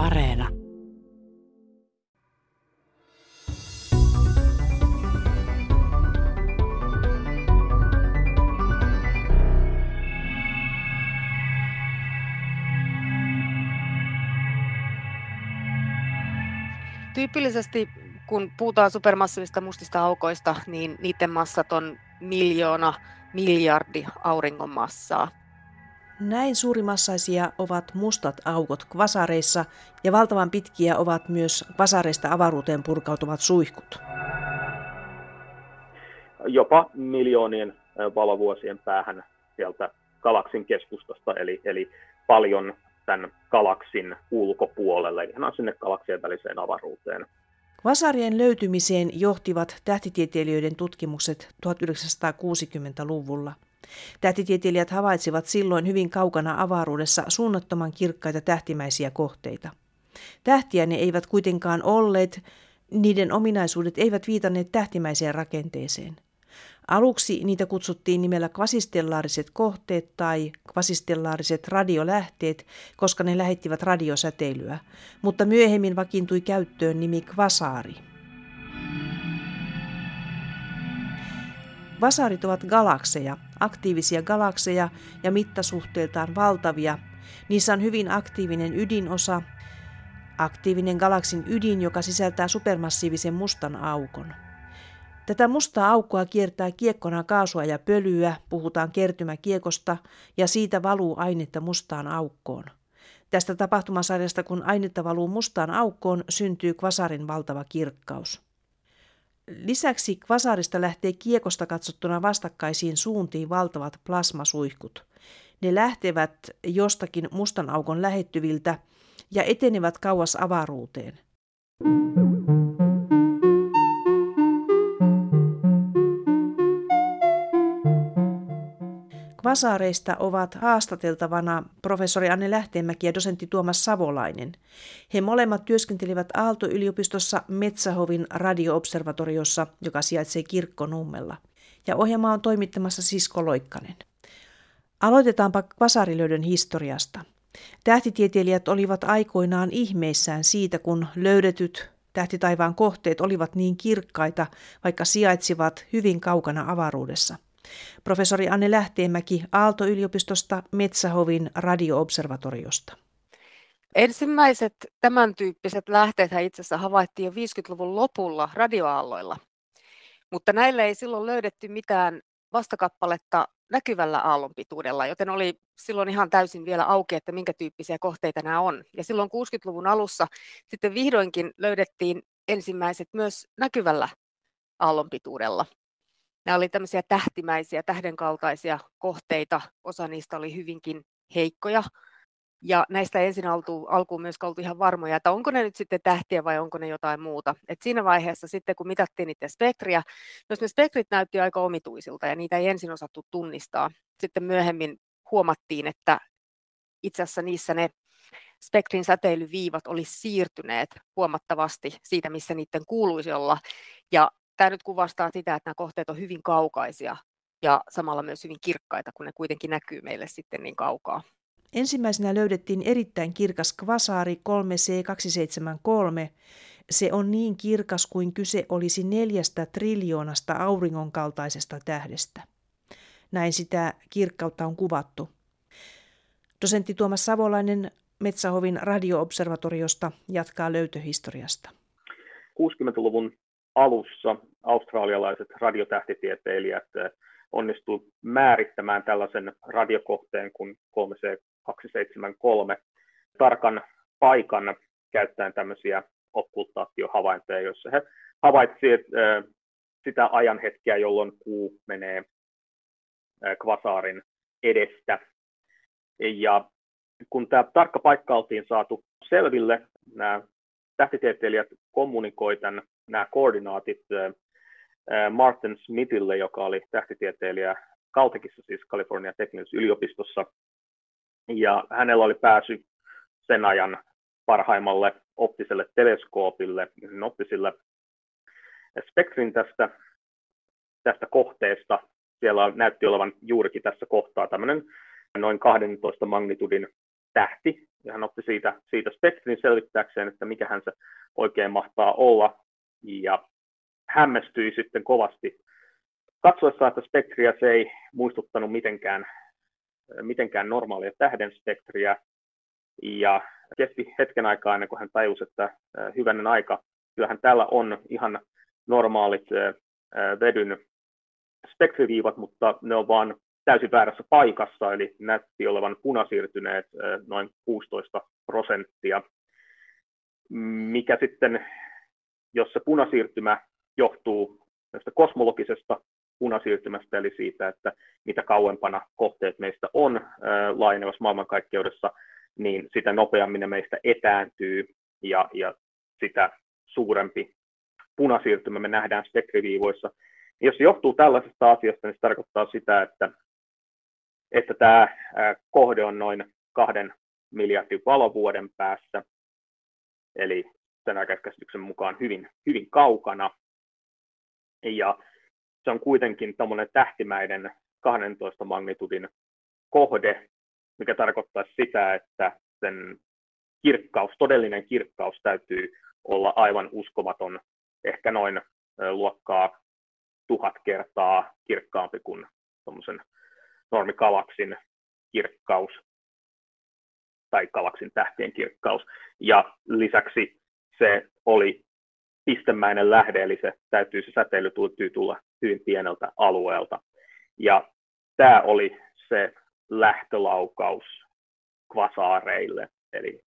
Areena. Tyypillisesti kun puhutaan supermassiivista mustista aukoista, niin niiden massat on miljoona, miljardi auringon massaa. Näin suurimassaisia ovat mustat aukot kvasareissa ja valtavan pitkiä ovat myös kvasareista avaruuteen purkautuvat suihkut. Jopa miljoonien valovuosien päähän sieltä galaksin keskustasta, eli, eli paljon tämän galaksin ulkopuolelle, ihan sinne galaksien väliseen avaruuteen. Kvasarien löytymiseen johtivat tähtitieteilijöiden tutkimukset 1960-luvulla. Tähtitieteilijät havaitsivat silloin hyvin kaukana avaruudessa suunnattoman kirkkaita tähtimäisiä kohteita. Tähtiä ne eivät kuitenkaan olleet, niiden ominaisuudet eivät viitanneet tähtimäiseen rakenteeseen – Aluksi niitä kutsuttiin nimellä kvasistellaariset kohteet tai kvasistellaariset radiolähteet, koska ne lähettivät radiosäteilyä, mutta myöhemmin vakiintui käyttöön nimi kvasaari. Kvasaarit ovat galakseja, aktiivisia galakseja ja mittasuhteiltaan valtavia. Niissä on hyvin aktiivinen ydinosa, aktiivinen galaksin ydin, joka sisältää supermassiivisen mustan aukon. Tätä mustaa aukkoa kiertää kiekkona kaasua ja pölyä, puhutaan kertymäkiekosta, ja siitä valuu ainetta mustaan aukkoon. Tästä tapahtumasarjasta, kun ainetta valuu mustaan aukkoon, syntyy kvasarin valtava kirkkaus. Lisäksi kvasarista lähtee kiekosta katsottuna vastakkaisiin suuntiin valtavat plasmasuihkut. Ne lähtevät jostakin mustan aukon lähettyviltä ja etenevät kauas avaruuteen. Kvasaareista ovat haastateltavana professori Anne Lähteenmäki ja dosentti Tuomas Savolainen. He molemmat työskentelivät Aalto-yliopistossa Metsähovin radioobservatoriossa, joka sijaitsee Kirkkonummella. Ja ohjelma on toimittamassa Sisko Loikkanen. Aloitetaanpa kvasarilöydön historiasta. Tähtitieteilijät olivat aikoinaan ihmeissään siitä, kun löydetyt tähtitaivaan kohteet olivat niin kirkkaita, vaikka sijaitsivat hyvin kaukana avaruudessa – Professori Anne Lähteenmäki Aalto-yliopistosta Metsähovin radioobservatoriosta. Ensimmäiset tämän tyyppiset lähteet itse asiassa havaittiin jo 50-luvun lopulla radioaalloilla, mutta näille ei silloin löydetty mitään vastakappaletta näkyvällä aallonpituudella, joten oli silloin ihan täysin vielä auki, että minkä tyyppisiä kohteita nämä on. Ja silloin 60-luvun alussa sitten vihdoinkin löydettiin ensimmäiset myös näkyvällä aallonpituudella. Nämä oli tämmöisiä tähtimäisiä, tähdenkaltaisia kohteita. Osa niistä oli hyvinkin heikkoja. Ja näistä ensin altu, alkuun myös oltu ihan varmoja, että onko ne nyt sitten tähtiä vai onko ne jotain muuta. Et siinä vaiheessa sitten, kun mitattiin niiden spektriä, myös ne spektrit näytti aika omituisilta ja niitä ei ensin osattu tunnistaa. Sitten myöhemmin huomattiin, että itse asiassa niissä ne spektrin säteilyviivat oli siirtyneet huomattavasti siitä, missä niiden kuuluisi olla. Ja tämä nyt kuvastaa sitä, että nämä kohteet on hyvin kaukaisia ja samalla myös hyvin kirkkaita, kun ne kuitenkin näkyy meille sitten niin kaukaa. Ensimmäisenä löydettiin erittäin kirkas kvasaari 3C273. Se on niin kirkas kuin kyse olisi neljästä triljoonasta auringon kaltaisesta tähdestä. Näin sitä kirkkautta on kuvattu. Dosentti Tuomas Savolainen Metsähovin radioobservatoriosta jatkaa löytöhistoriasta. 60-luvun alussa australialaiset radiotähtitieteilijät eh, onnistuivat määrittämään tällaisen radiokohteen kuin 3C273 tarkan paikan käyttäen tämmöisiä okkultaatiohavaintoja, joissa he havaitsivat eh, sitä ajanhetkeä, jolloin kuu menee eh, kvasaarin edestä. Ja kun tämä tarkka paikka oltiin saatu selville, nämä tähtitieteilijät kommunikoivat tämän nämä koordinaatit Martin Smithille, joka oli tähtitieteilijä Caltechissa, siis Kalifornian teknisessä yliopistossa. Ja hänellä oli pääsy sen ajan parhaimmalle optiselle teleskoopille, optisille spektrin tästä, tästä kohteesta. Siellä näytti olevan juurikin tässä kohtaa tämmöinen noin 12 magnitudin tähti, ja hän otti siitä, siitä spektrin selvittääkseen, että mikä hän se oikein mahtaa olla, ja hämmästyi sitten kovasti katsoessaan, että spektriä se ei muistuttanut mitenkään, mitenkään normaalia tähden spektriä, ja kesti hetken aikaa ennen kuin hän tajusi, että hyvänen aika, kyllähän täällä on ihan normaalit vedyn spektriviivat, mutta ne on vaan täysin väärässä paikassa, eli näytti olevan punasiirtyneet noin 16 prosenttia, mikä sitten, jos se punasiirtymä johtuu tästä kosmologisesta punasiirtymästä, eli siitä, että mitä kauempana kohteet meistä on laajenevassa maailmankaikkeudessa, niin sitä nopeammin ne meistä etääntyy ja, ja sitä suurempi punasiirtymä me nähdään spektriviivoissa. Jos se johtuu tällaisesta asiasta, niin se tarkoittaa sitä, että, että tämä kohde on noin kahden miljardin valovuoden päässä, eli sen aikaiskäsityksen mukaan hyvin, hyvin kaukana. Ja se on kuitenkin tämmöinen tähtimäinen 12 magnitudin kohde, mikä tarkoittaa sitä, että sen kirkkaus, todellinen kirkkaus täytyy olla aivan uskomaton, ehkä noin luokkaa tuhat kertaa kirkkaampi kuin tuommoisen normikalaksin kirkkaus tai galaksin tähtien kirkkaus. Ja lisäksi se oli pistemäinen lähde, eli se täytyy se säteily täytyy tulla hyvin pieneltä alueelta. Ja tämä oli se lähtölaukaus kvasaareille, eli,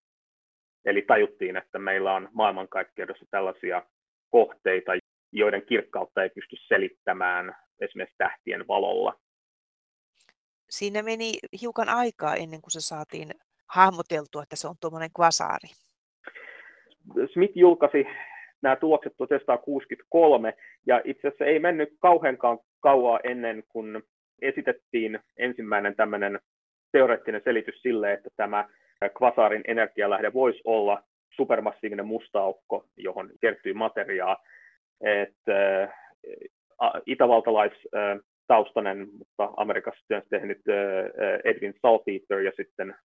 eli tajuttiin, että meillä on maailmankaikkeudessa tällaisia kohteita, joiden kirkkautta ei pysty selittämään esimerkiksi tähtien valolla. Siinä meni hiukan aikaa ennen kuin se saatiin hahmoteltua, että se on tuommoinen kvasaari. Smith julkaisi nämä tulokset 1963, ja itse asiassa ei mennyt kauheankaan kauaa ennen kuin esitettiin ensimmäinen tämmöinen teoreettinen selitys sille, että tämä kvasaarin energialähde voisi olla supermassiivinen musta aukko, johon kertyy materiaa. että itävaltalaistaustainen, mutta Amerikassa työnsä tehnyt Edwin Saltpeter ja sitten,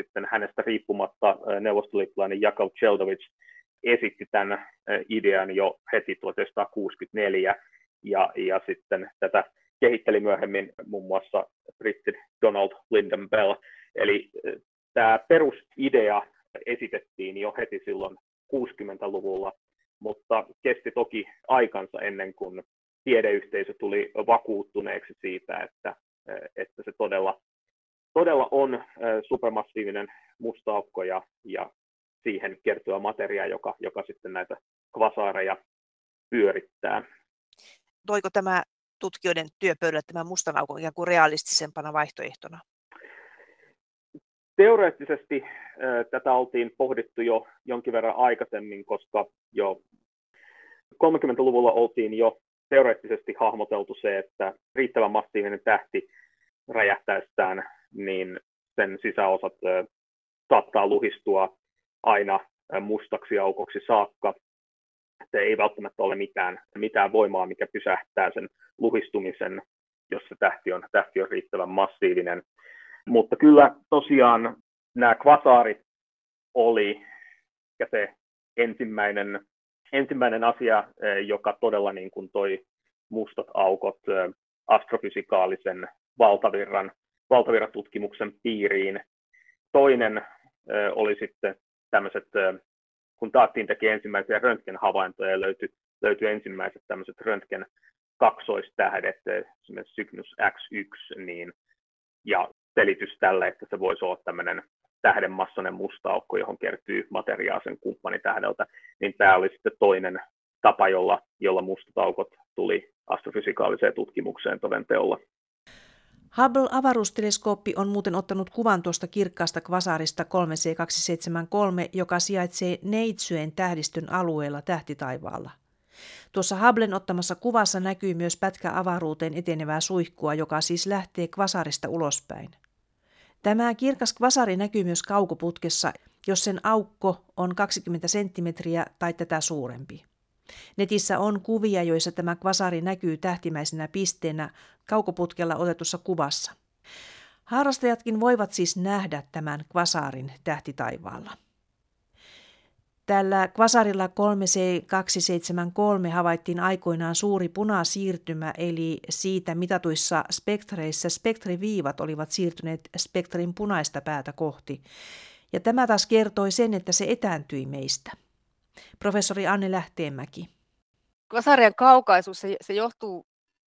sitten hänestä riippumatta neuvostoliittolainen Jakov Cheldovic esitti tämän idean jo heti 1964 ja, ja sitten tätä kehitteli myöhemmin muun muassa britti Donald Lyndon Bell. Eli tämä perusidea esitettiin jo heti silloin 60-luvulla, mutta kesti toki aikansa ennen kuin tiedeyhteisö tuli vakuuttuneeksi siitä, että, että se todella, todella on supermassiivinen musta aukko ja, ja siihen kertyä materiaa, joka, joka sitten näitä kvasaareja pyörittää. Toiko tämä tutkijoiden työpöydällä tämä mustan aukon ikään kuin realistisempana vaihtoehtona? Teoreettisesti äh, tätä oltiin pohdittu jo jonkin verran aikaisemmin, koska jo 30-luvulla oltiin jo teoreettisesti hahmoteltu se, että riittävän massiivinen tähti räjähtäessään, niin sen sisäosat saattaa luhistua aina mustaksi aukoksi saakka. Se ei välttämättä ole mitään, mitään voimaa, mikä pysähtää sen luhistumisen, jos se tähti on, tähti on riittävän massiivinen. Mutta kyllä tosiaan nämä kvasaarit oli se ensimmäinen, ensimmäinen asia, joka todella niin kuin toi mustat aukot astrofysikaalisen valtavirran, valtavirratutkimuksen piiriin. Toinen oli sitten tämmöiset, kun taattiin teki ensimmäisiä röntgenhavaintoja, löytyi, löytyi ensimmäiset tämmöiset röntgen kaksoistähdet, esimerkiksi Cygnus X1, niin, ja selitys tälle, että se voisi olla tämmöinen tähdenmassoinen musta aukko, johon kertyy materiaa sen kumppanitähdeltä, niin tämä oli sitten toinen tapa, jolla, jolla mustat aukot tuli astrofysikaaliseen tutkimukseen todenteolla. Hubble-avaruusteleskooppi on muuten ottanut kuvan tuosta kirkkaasta kvasaarista 3C273, joka sijaitsee Neitsyen tähdistön alueella tähtitaivaalla. Tuossa Hubblen ottamassa kuvassa näkyy myös pätkä avaruuteen etenevää suihkua, joka siis lähtee kvasarista ulospäin. Tämä kirkas kvasari näkyy myös kaukoputkessa, jos sen aukko on 20 senttimetriä tai tätä suurempi. Netissä on kuvia, joissa tämä kvasari näkyy tähtimäisenä pisteenä kaukoputkella otetussa kuvassa. Harrastajatkin voivat siis nähdä tämän kvasaarin tähtitaivaalla. Tällä kvasarilla 3C273 havaittiin aikoinaan suuri punasiirtymä, eli siitä mitatuissa spektreissä spektriviivat olivat siirtyneet spektrin punaista päätä kohti. Ja tämä taas kertoi sen, että se etääntyi meistä. Professori Anne Lähteenmäki. Kvasarien kaukaisuus se, se johtuu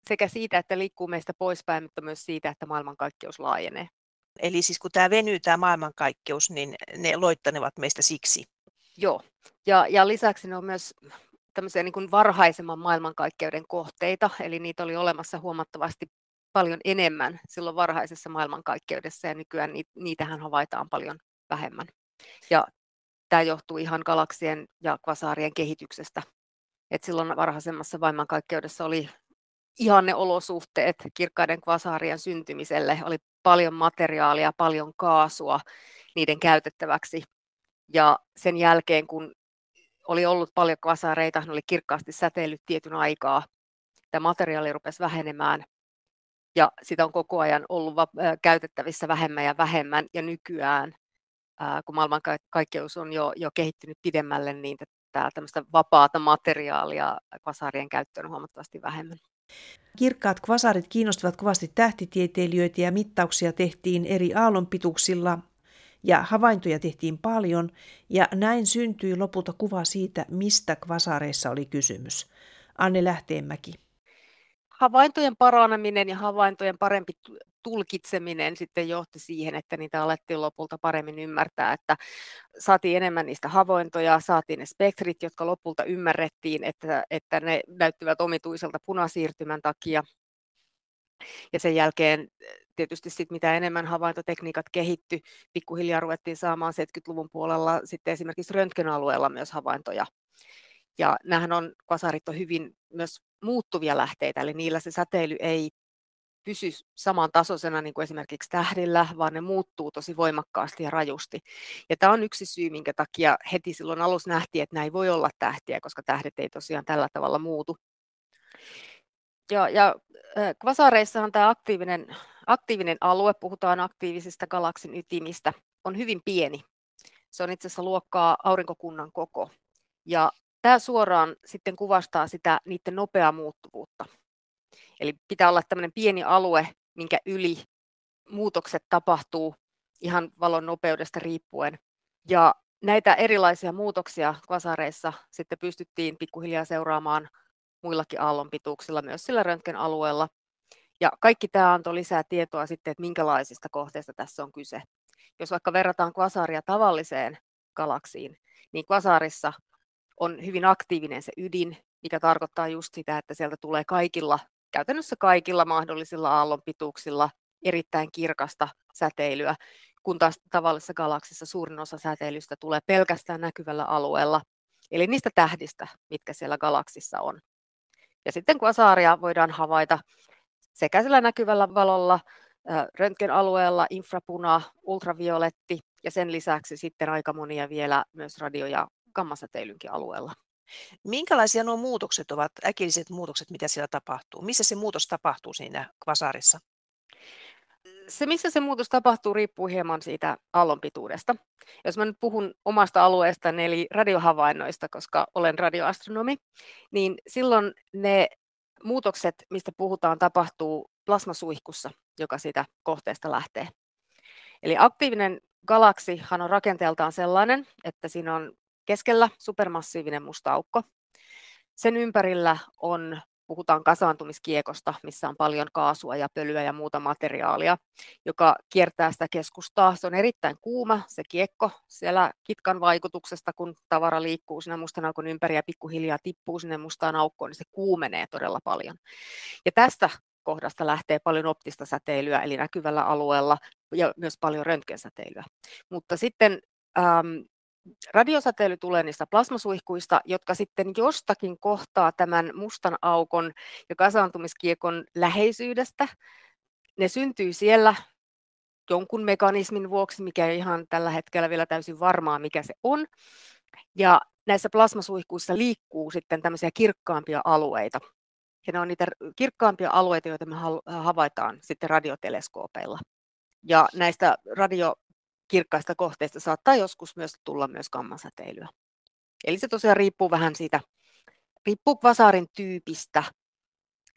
sekä siitä, että liikkuu meistä poispäin, mutta myös siitä, että maailmankaikkeus laajenee. Eli siis kun tämä venyy, tämä maailmankaikkeus, niin ne loittanevat meistä siksi. Joo, ja, ja lisäksi ne on myös tämmöisiä niin kuin varhaisemman maailmankaikkeuden kohteita, eli niitä oli olemassa huomattavasti paljon enemmän silloin varhaisessa maailmankaikkeudessa, ja nykyään niitähän havaitaan paljon vähemmän. Ja tämä johtuu ihan galaksien ja kvasaarien kehityksestä. Et silloin varhaisemmassa maailmankaikkeudessa oli ihanne olosuhteet kirkkaiden kvasaarien syntymiselle. Oli paljon materiaalia, paljon kaasua niiden käytettäväksi. Ja sen jälkeen, kun oli ollut paljon kvasareita, ne oli kirkkaasti säteillyt tietyn aikaa, tämä materiaali rupesi vähenemään. Ja sitä on koko ajan ollut käytettävissä vähemmän ja vähemmän. Ja nykyään, kun maailmankaikkeus on jo, jo kehittynyt pidemmälle, niin tämmöistä vapaata materiaalia kvasarien käyttöön on huomattavasti vähemmän. Kirkkaat kvasarit kiinnostivat kovasti tähtitieteilijöitä ja mittauksia tehtiin eri aallonpituuksilla ja havaintoja tehtiin paljon ja näin syntyi lopulta kuva siitä, mistä kvasareissa oli kysymys. Anne Lähteenmäki. Havaintojen paraneminen ja havaintojen parempi tulkitseminen sitten johti siihen, että niitä alettiin lopulta paremmin ymmärtää, että saatiin enemmän niistä havaintoja, saatiin ne spektrit, jotka lopulta ymmärrettiin, että, että ne näyttivät omituiselta punasiirtymän takia. Ja sen jälkeen tietysti sit mitä enemmän havaintotekniikat kehitty, pikkuhiljaa ruvettiin saamaan 70-luvun puolella sitten esimerkiksi röntgenalueella myös havaintoja. Ja nämähän on, kvasarit on hyvin myös muuttuvia lähteitä, eli niillä se säteily ei pysy saman tasoisena niin kuin esimerkiksi tähdillä, vaan ne muuttuu tosi voimakkaasti ja rajusti. Ja tämä on yksi syy, minkä takia heti silloin alussa nähtiin, että näin voi olla tähtiä, koska tähdet ei tosiaan tällä tavalla muutu. Ja, ja kvasareissahan tämä aktiivinen, aktiivinen alue, puhutaan aktiivisista galaksin ytimistä, on hyvin pieni. Se on itse asiassa luokkaa aurinkokunnan koko. Ja tämä suoraan sitten kuvastaa sitä niiden nopeaa muuttuvuutta. Eli pitää olla tämmöinen pieni alue, minkä yli muutokset tapahtuu ihan valon nopeudesta riippuen. Ja näitä erilaisia muutoksia kvasareissa sitten pystyttiin pikkuhiljaa seuraamaan muillakin aallonpituuksilla, myös sillä röntgenalueella. Ja kaikki tämä antoi lisää tietoa sitten, että minkälaisista kohteista tässä on kyse. Jos vaikka verrataan kvasaria tavalliseen galaksiin, niin kvasaarissa on hyvin aktiivinen se ydin, mikä tarkoittaa just sitä, että sieltä tulee kaikilla käytännössä kaikilla mahdollisilla aallonpituuksilla erittäin kirkasta säteilyä, kun taas tavallisessa galaksissa suurin osa säteilystä tulee pelkästään näkyvällä alueella, eli niistä tähdistä, mitkä siellä galaksissa on. Ja sitten kvasaaria voidaan havaita sekä sillä näkyvällä valolla, röntgenalueella, infrapuna, ultravioletti ja sen lisäksi sitten aika monia vielä myös radio- ja gammasäteilynkin alueella. Minkälaisia nuo muutokset ovat, äkilliset muutokset, mitä siellä tapahtuu? Missä se muutos tapahtuu siinä kvasaarissa? Se, missä se muutos tapahtuu, riippuu hieman siitä aallonpituudesta. Jos mä nyt puhun omasta alueesta, eli radiohavainnoista, koska olen radioastronomi, niin silloin ne muutokset, mistä puhutaan, tapahtuu plasmasuihkussa, joka siitä kohteesta lähtee. Eli aktiivinen galaksihan on rakenteeltaan sellainen, että siinä on keskellä supermassiivinen musta aukko. Sen ympärillä on, puhutaan kasaantumiskiekosta, missä on paljon kaasua ja pölyä ja muuta materiaalia, joka kiertää sitä keskustaa. Se on erittäin kuuma, se kiekko siellä kitkan vaikutuksesta, kun tavara liikkuu sinne mustan aukon ympäri ja pikkuhiljaa tippuu sinne mustaan aukkoon, niin se kuumenee todella paljon. Ja tästä kohdasta lähtee paljon optista säteilyä, eli näkyvällä alueella, ja myös paljon röntgensäteilyä. Mutta sitten radiosäteily tulee niistä plasmasuihkuista, jotka sitten jostakin kohtaa tämän mustan aukon ja kasaantumiskiekon läheisyydestä. Ne syntyy siellä jonkun mekanismin vuoksi, mikä ei ihan tällä hetkellä vielä täysin varmaa, mikä se on. Ja näissä plasmasuihkuissa liikkuu sitten tämmöisiä kirkkaampia alueita. Ja ne on niitä kirkkaampia alueita, joita me havaitaan sitten radioteleskoopeilla. Ja näistä radiokirkkaista kohteista saattaa joskus myös tulla myös gammasäteilyä. Eli se tosiaan riippuu vähän siitä, riippuu kvasaarin tyypistä,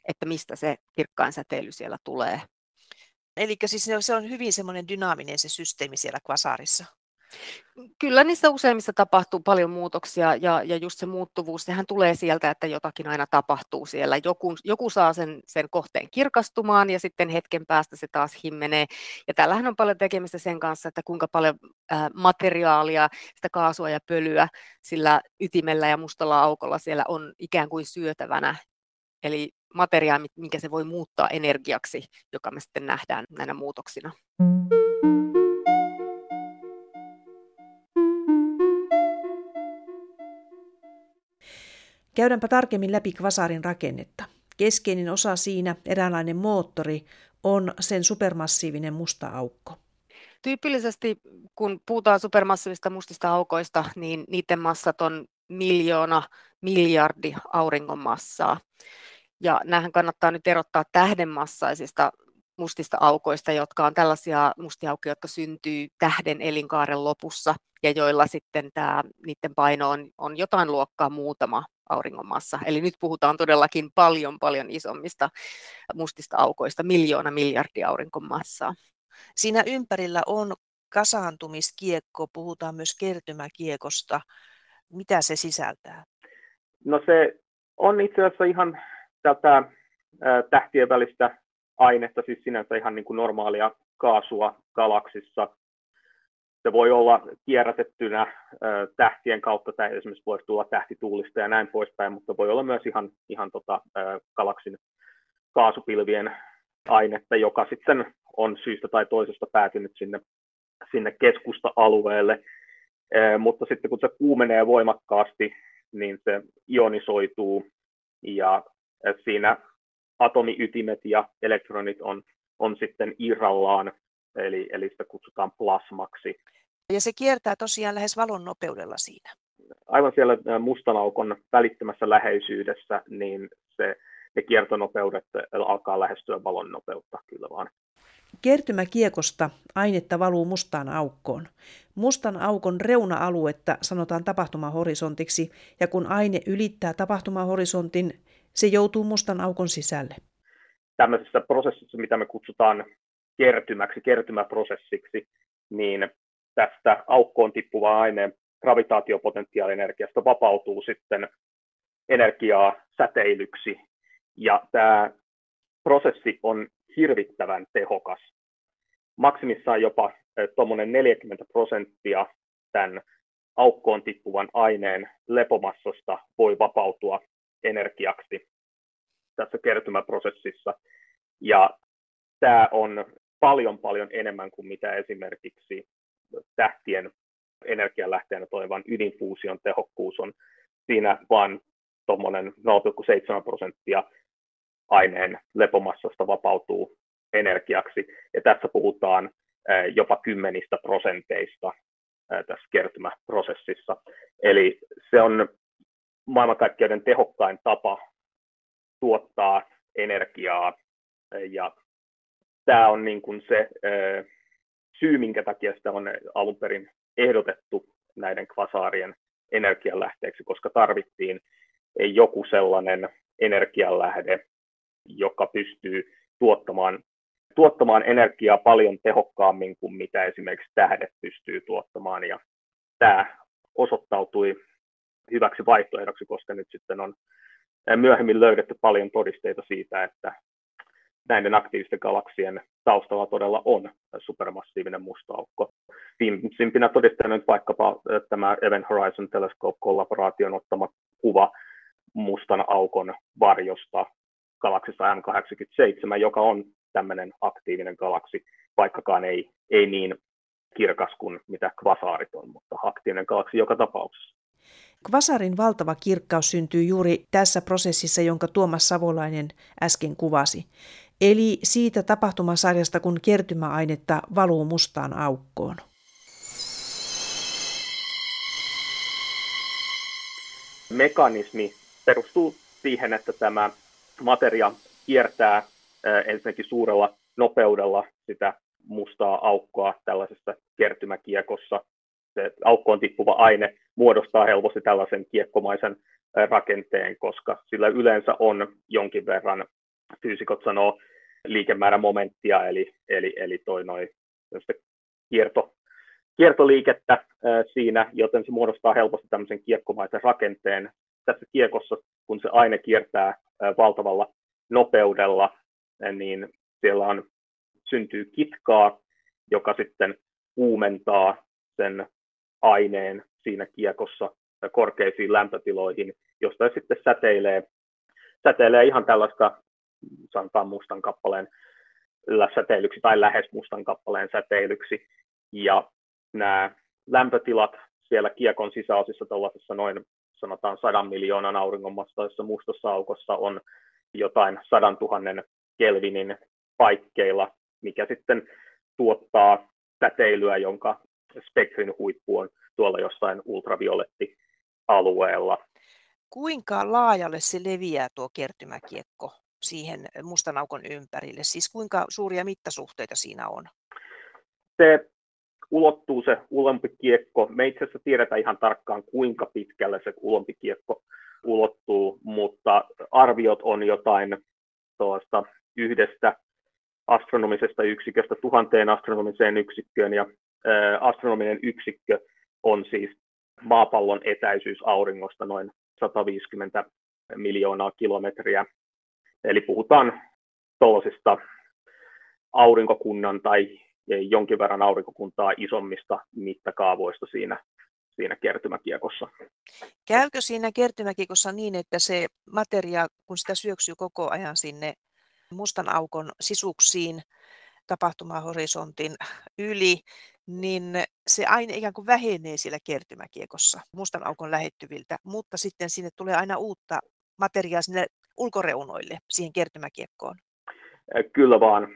että mistä se kirkkain säteily siellä tulee. Eli siis se on hyvin semmoinen dynaaminen se systeemi siellä kvasaarissa. Kyllä niissä useimmissa tapahtuu paljon muutoksia ja, ja just se muuttuvuus, sehän tulee sieltä, että jotakin aina tapahtuu siellä. Joku, joku saa sen, sen kohteen kirkastumaan ja sitten hetken päästä se taas himmenee. Ja tällähän on paljon tekemistä sen kanssa, että kuinka paljon äh, materiaalia, sitä kaasua ja pölyä sillä ytimellä ja mustalla aukolla siellä on ikään kuin syötävänä. Eli materiaali, mikä se voi muuttaa energiaksi, joka me sitten nähdään näinä muutoksina. Käydäänpä tarkemmin läpi kvasarin rakennetta. Keskeinen osa siinä, eräänlainen moottori, on sen supermassiivinen musta aukko. Tyypillisesti kun puhutaan supermassiivista mustista aukoista, niin niiden massat on miljoona, miljardi auringon massaa. Ja nämähän kannattaa nyt erottaa tähdenmassaisista mustista aukoista, jotka on tällaisia mustia aukkoja, jotka syntyy tähden elinkaaren lopussa ja joilla sitten tämä, niiden paino on, on jotain luokkaa muutama auringonmassa. Eli nyt puhutaan todellakin paljon paljon isommista mustista aukoista, miljoona miljardia aurinkomassaa. Siinä ympärillä on kasaantumiskiekko, puhutaan myös kertymäkiekosta. Mitä se sisältää? No se on itse asiassa ihan tätä tähtien välistä ainetta, siis sinänsä ihan niin kuin normaalia kaasua galaksissa. Se voi olla kierrätettynä tähtien kautta, tai esimerkiksi voisi tulla tähtituulista ja näin poispäin, mutta voi olla myös ihan, ihan tota, galaksin kaasupilvien ainetta, joka sitten on syystä tai toisesta päätynyt sinne, sinne keskusta-alueelle. Mutta sitten kun se kuumenee voimakkaasti, niin se ionisoituu ja siinä atomiytimet ja elektronit on, on sitten irrallaan, eli, eli sitä kutsutaan plasmaksi. Ja se kiertää tosiaan lähes valon nopeudella siinä. Aivan siellä mustan aukon välittömässä läheisyydessä, niin se, ne kiertonopeudet alkaa lähestyä valon nopeutta kyllä vaan. Kertymäkiekosta ainetta valuu mustaan aukkoon. Mustan aukon reuna-aluetta sanotaan tapahtumahorisontiksi, ja kun aine ylittää tapahtumahorisontin, se joutuu mustan aukon sisälle. Tämmöisessä prosessissa, mitä me kutsutaan kertymäksi, kertymäprosessiksi, niin tästä aukkoon tippuvaa aineen gravitaatiopotentiaalienergiasta vapautuu sitten energiaa säteilyksi. Ja tämä prosessi on hirvittävän tehokas. Maksimissaan jopa tuommoinen 40 prosenttia tämän aukkoon tippuvan aineen lepomassasta voi vapautua energiaksi tässä kertymäprosessissa. Ja tämä on paljon paljon enemmän kuin mitä esimerkiksi tähtien energialähteenä toimivan ydinfuusion tehokkuus on. Siinä vain tuommoinen 0,7 prosenttia aineen lepomassasta vapautuu energiaksi. Ja tässä puhutaan jopa kymmenistä prosenteista tässä kertymäprosessissa. Eli se on maailmankaikkeuden tehokkain tapa tuottaa energiaa ja tämä on niin kuin se syy, minkä takia sitä on alun perin ehdotettu näiden kvasaarien energianlähteeksi, koska tarvittiin joku sellainen energianlähde, joka pystyy tuottamaan, tuottamaan energiaa paljon tehokkaammin kuin mitä esimerkiksi tähdet pystyy tuottamaan. Ja tämä osoittautui hyväksi vaihtoehdoksi, koska nyt sitten on myöhemmin löydetty paljon todisteita siitä, että näiden aktiivisten galaksien taustalla todella on supermassiivinen musta aukko. Viimeisimpinä todisteena nyt vaikkapa tämä Event Horizon Telescope-kollaboraation ottama kuva mustan aukon varjosta galaksissa M87, joka on tämmöinen aktiivinen galaksi, vaikkakaan ei, ei niin kirkas kuin mitä kvasaarit on, mutta aktiivinen galaksi joka tapauksessa. Kvasarin valtava kirkkaus syntyy juuri tässä prosessissa, jonka Tuomas Savolainen äsken kuvasi. Eli siitä tapahtumasarjasta, kun kertymäainetta valuu mustaan aukkoon. Mekanismi perustuu siihen, että tämä materia kiertää ensinnäkin suurella nopeudella sitä mustaa aukkoa tällaisessa kertymäkiekossa. Se aukkoon tippuva aine muodostaa helposti tällaisen kiekkomaisen rakenteen, koska sillä yleensä on jonkin verran, fyysikot sanoo, liikemäärämomenttia, eli, eli, eli toi noin kierto, kiertoliikettä siinä, joten se muodostaa helposti tämmöisen kiekkomaisen rakenteen. Tässä kiekossa, kun se aine kiertää ää, valtavalla nopeudella, niin siellä on, syntyy kitkaa, joka sitten kuumentaa sen aineen siinä kiekossa korkeisiin lämpötiloihin, josta sitten säteilee, säteilee ihan tällaista, sanotaan mustan kappaleen säteilyksi tai lähes mustan kappaleen säteilyksi. Ja nämä lämpötilat siellä kiekon sisäosissa tuollaisessa noin sanotaan sadan miljoonan auringonmastoissa mustassa aukossa on jotain sadan tuhannen kelvinin paikkeilla, mikä sitten tuottaa säteilyä, jonka spektrin huippu on tuolla jossain ultraviolettialueella. Kuinka laajalle se leviää tuo kertymäkiekko siihen mustan aukon ympärille? Siis kuinka suuria mittasuhteita siinä on? Se ulottuu se ulompikiekko. Me itse asiassa tiedetään ihan tarkkaan, kuinka pitkälle se ulompikiekko ulottuu, mutta arviot on jotain tuosta yhdestä astronomisesta yksiköstä tuhanteen astronomiseen yksikköön, ja astronominen yksikkö on siis maapallon etäisyys auringosta noin 150 miljoonaa kilometriä. Eli puhutaan tuollaisista aurinkokunnan tai jonkin verran aurinkokuntaa isommista mittakaavoista siinä, siinä kertymäkiekossa. Käykö siinä kertymäkiekossa niin, että se materia, kun sitä syöksyy koko ajan sinne mustan aukon sisuksiin tapahtumahorisontin yli, niin se aine ikään kuin vähenee siellä kertymäkiekossa mustan aukon lähettyviltä, mutta sitten sinne tulee aina uutta materiaa sinne ulkoreunoille, siihen kertymäkiekkoon. Kyllä vaan.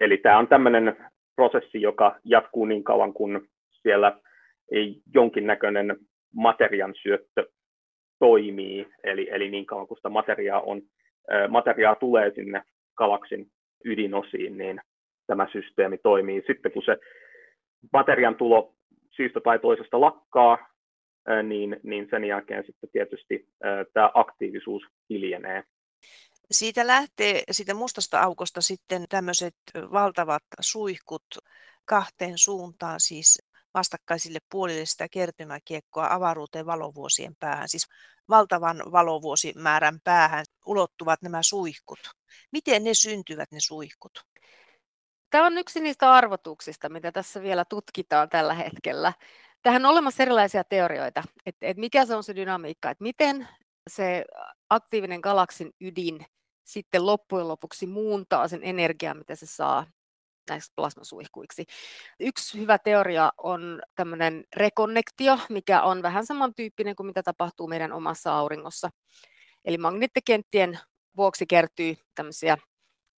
Eli tämä on tämmöinen prosessi, joka jatkuu niin kauan, kun siellä ei jonkinnäköinen materian syöttö toimii, eli, eli niin kauan kun sitä materiaa, on, materiaa tulee sinne galaksin ydinosiin, niin tämä systeemi toimii. Sitten kun se materian tulo syystä tai toisesta lakkaa, niin, niin sen jälkeen sitten tietysti tämä aktiivisuus hiljenee. Siitä lähtee siitä mustasta aukosta sitten tämmöiset valtavat suihkut kahteen suuntaan, siis vastakkaisille puolille sitä kertymäkiekkoa avaruuteen valovuosien päähän, siis valtavan valovuosimäärän päähän ulottuvat nämä suihkut. Miten ne syntyvät ne suihkut? Tämä on yksi niistä arvotuksista, mitä tässä vielä tutkitaan tällä hetkellä. Tähän on olemassa erilaisia teorioita, että, että mikä se on se dynamiikka, että miten se aktiivinen galaksin ydin sitten loppujen lopuksi muuntaa sen energiaa, mitä se saa näiksi plasmasuihkuiksi. Yksi hyvä teoria on tämmöinen rekonnektio, mikä on vähän samantyyppinen kuin mitä tapahtuu meidän omassa auringossa. Eli magneettikenttien vuoksi kertyy tämmöisiä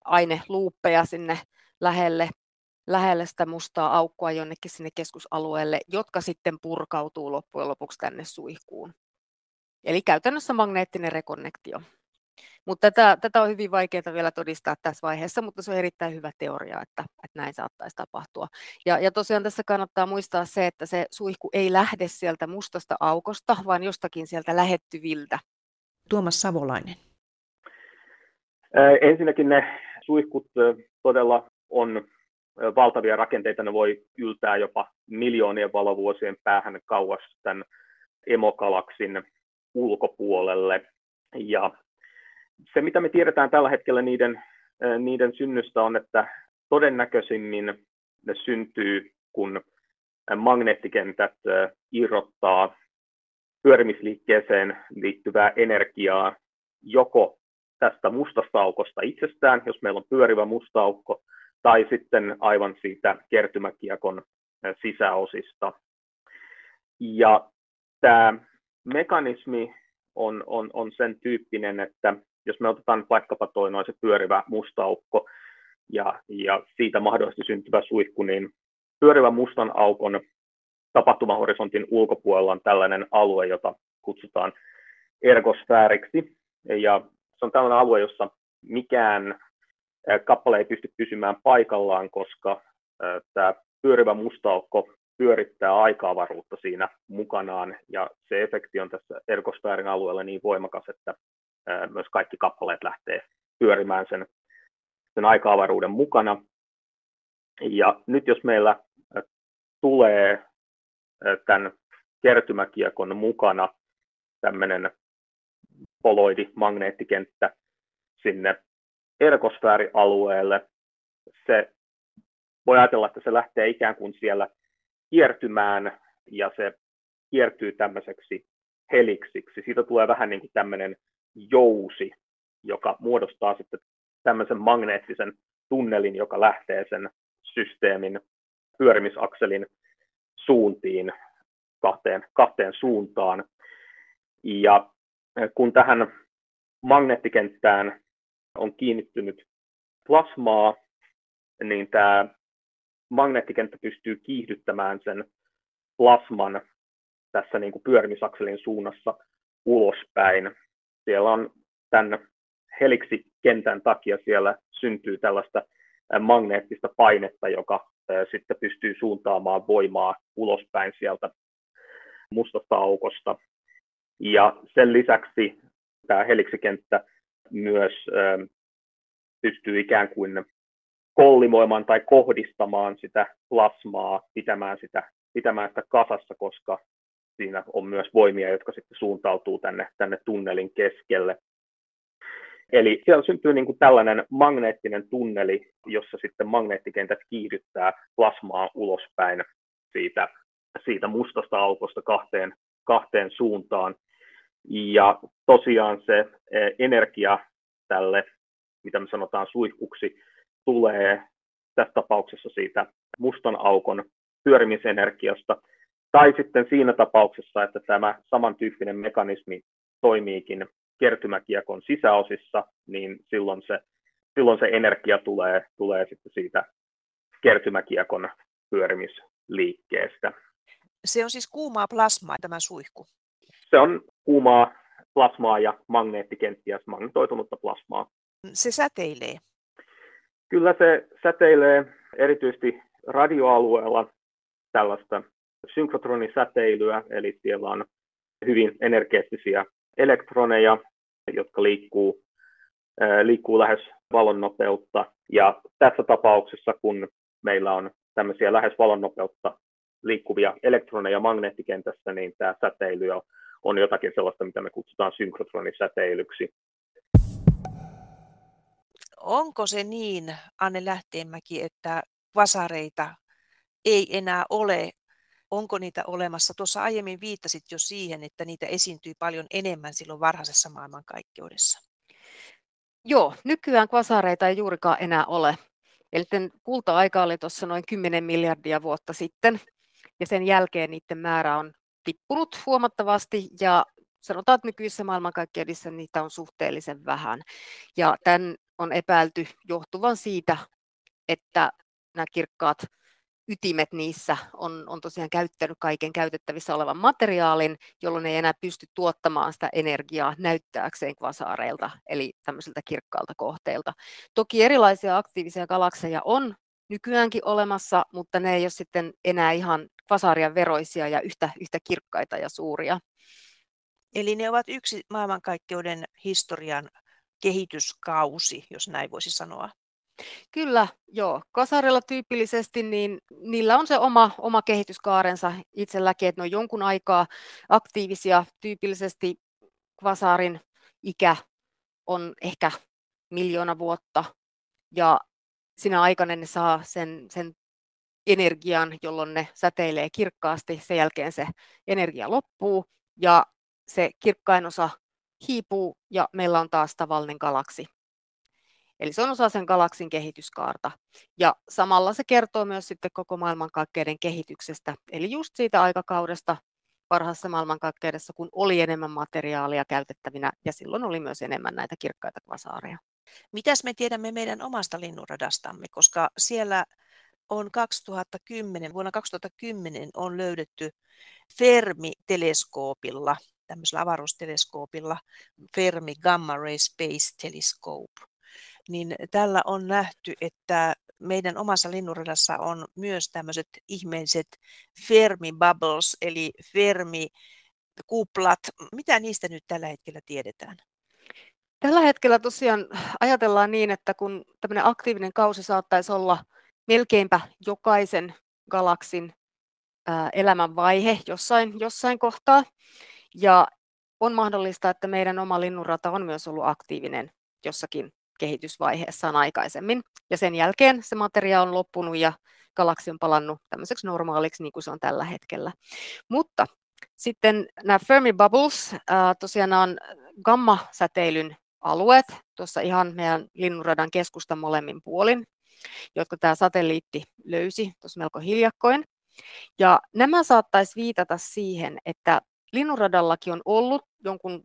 aineluuppeja sinne lähelle, lähelle sitä mustaa aukkoa jonnekin sinne keskusalueelle, jotka sitten purkautuu loppujen lopuksi tänne suihkuun. Eli käytännössä magneettinen rekonnektio. Mutta tätä, tätä on hyvin vaikeaa vielä todistaa tässä vaiheessa, mutta se on erittäin hyvä teoria, että, että näin saattaisi tapahtua. Ja, ja tosiaan tässä kannattaa muistaa se, että se suihku ei lähde sieltä mustasta aukosta, vaan jostakin sieltä lähettyviltä. Tuomas Savolainen. Ensinnäkin ne suihkut todella on valtavia rakenteita, ne voi yltää jopa miljoonien valovuosien päähän kauas tämän emokalaksin ulkopuolelle. Ja se, mitä me tiedetään tällä hetkellä niiden, niiden synnystä on, että todennäköisimmin ne syntyy, kun magneettikentät irrottaa pyörimisliikkeeseen liittyvää energiaa joko tästä mustasta aukosta itsestään, jos meillä on pyörivä musta aukko, tai sitten aivan siitä kertymäkiekon sisäosista. Ja tämä mekanismi on, on, on sen tyyppinen, että jos me otetaan vaikkapa toi noin se pyörivä musta aukko ja, ja siitä mahdollisesti syntyvä suihku, niin pyörivä mustan aukon tapahtumahorisontin ulkopuolella on tällainen alue, jota kutsutaan ergosfääriksi. Ja se on tällainen alue, jossa mikään kappale ei pysty pysymään paikallaan, koska tämä pyörivä mustaukko pyörittää aika-avaruutta siinä mukanaan, ja se efekti on tässä erkosfäärin alueella niin voimakas, että myös kaikki kappaleet lähtee pyörimään sen, sen aika-avaruuden mukana. Ja nyt jos meillä tulee tämän kertymäkiekon mukana tämmöinen poloidi magneettikenttä sinne erkosfäärialueelle, se voi ajatella, että se lähtee ikään kuin siellä kiertymään ja se kiertyy tämmöiseksi heliksiksi. Siitä tulee vähän niin kuin tämmöinen jousi, joka muodostaa sitten tämmöisen magneettisen tunnelin, joka lähtee sen systeemin pyörimisakselin suuntiin kahteen, kahteen suuntaan. Ja kun tähän magneettikenttään kiinnittynyt plasmaa, niin tämä magneettikenttä pystyy kiihdyttämään sen plasman tässä niin kuin pyörimisakselin suunnassa ulospäin. Siellä on tämän heliksikentän takia siellä syntyy tällaista magneettista painetta, joka sitten pystyy suuntaamaan voimaa ulospäin sieltä mustasta aukosta. Ja sen lisäksi tämä heliksikenttä myös pystyy ikään kuin kollimoimaan tai kohdistamaan sitä plasmaa, pitämään sitä, pitämään sitä kasassa, koska siinä on myös voimia, jotka sitten suuntautuu tänne, tänne tunnelin keskelle. Eli siellä syntyy niin kuin tällainen magneettinen tunneli, jossa sitten magneettikentät kiihdyttää plasmaa ulospäin siitä, siitä mustasta aukosta kahteen, kahteen suuntaan. Ja tosiaan se e, energia tälle, mitä me sanotaan suihkuksi, tulee tässä tapauksessa siitä mustan aukon pyörimisenergiasta, tai sitten siinä tapauksessa, että tämä samantyyppinen mekanismi toimiikin kertymäkiekon sisäosissa, niin silloin se, silloin se energia tulee, tulee sitten siitä kertymäkiekon pyörimisliikkeestä. Se on siis kuumaa plasmaa tämä suihku? Se on kuumaa plasmaa ja magneettikenttiä, magnetoitunutta plasmaa. Se säteilee? Kyllä se säteilee erityisesti radioalueella tällaista synkrotronisäteilyä, eli siellä on hyvin energeettisiä elektroneja, jotka liikkuu, liikkuu lähes valon nopeutta. Ja tässä tapauksessa, kun meillä on tämmöisiä lähes valon nopeutta liikkuvia elektroneja magneettikentässä, niin tämä säteily on jotakin sellaista, mitä me kutsutaan synkrotronsäteilyksi. Onko se niin, Anne Lähteenmäki, että vasareita ei enää ole onko niitä olemassa? Tuossa aiemmin viittasit jo siihen, että niitä esiintyy paljon enemmän silloin varhaisessa maailmankaikkeudessa. Joo, nykyään kvasareita ei juurikaan enää ole. Eli kulta-aika oli tuossa noin 10 miljardia vuotta sitten, ja sen jälkeen niiden määrä on tippunut huomattavasti, ja sanotaan, että nykyisessä maailmankaikkeudessa niitä on suhteellisen vähän. Ja tämän on epäilty johtuvan siitä, että nämä kirkkaat ytimet niissä on, on tosiaan käyttänyt kaiken käytettävissä olevan materiaalin, jolloin ei enää pysty tuottamaan sitä energiaa näyttääkseen kvasaareilta, eli tämmöisiltä kirkkaalta kohteilta. Toki erilaisia aktiivisia galakseja on nykyäänkin olemassa, mutta ne ei ole sitten enää ihan kvasaarien veroisia ja yhtä, yhtä kirkkaita ja suuria. Eli ne ovat yksi maailmankaikkeuden historian kehityskausi, jos näin voisi sanoa. Kyllä, joo. Kasarilla tyypillisesti niin niillä on se oma, oma kehityskaarensa itselläkin, että ne on jonkun aikaa aktiivisia. Tyypillisesti kvasaarin ikä on ehkä miljoona vuotta ja sinä aikana ne saa sen, sen energian, jolloin ne säteilee kirkkaasti. Sen jälkeen se energia loppuu ja se kirkkain osa hiipuu ja meillä on taas tavallinen galaksi Eli se on osa sen galaksin kehityskaarta. Ja samalla se kertoo myös sitten koko maailmankaikkeuden kehityksestä, eli just siitä aikakaudesta parhaassa maailmankaikkeudessa, kun oli enemmän materiaalia käytettävinä ja silloin oli myös enemmän näitä kirkkaita kvasaareja. Mitäs me tiedämme meidän omasta linnunradastamme, koska siellä on 2010, vuonna 2010 on löydetty Fermi-teleskoopilla, tämmöisellä avaruusteleskoopilla, Fermi Gamma Ray Space Telescope, niin tällä on nähty, että meidän omassa linnuradassa on myös tämmöiset ihmeiset Fermi bubbles, eli Fermi kuplat. Mitä niistä nyt tällä hetkellä tiedetään? Tällä hetkellä tosiaan ajatellaan niin, että kun tämmöinen aktiivinen kausi saattaisi olla melkeinpä jokaisen galaksin elämänvaihe jossain, jossain kohtaa, ja on mahdollista, että meidän oma linnunrata on myös ollut aktiivinen jossakin kehitysvaiheessaan aikaisemmin. Ja sen jälkeen se materia on loppunut ja galaksi on palannut tämmöiseksi normaaliksi, niin kuin se on tällä hetkellä. Mutta sitten nämä Fermi Bubbles, tosiaan nämä on gamma-säteilyn alueet, tuossa ihan meidän linnunradan keskustan molemmin puolin, jotka tämä satelliitti löysi tuossa melko hiljakkoin. Ja nämä saattaisi viitata siihen, että linnunradallakin on ollut jonkun,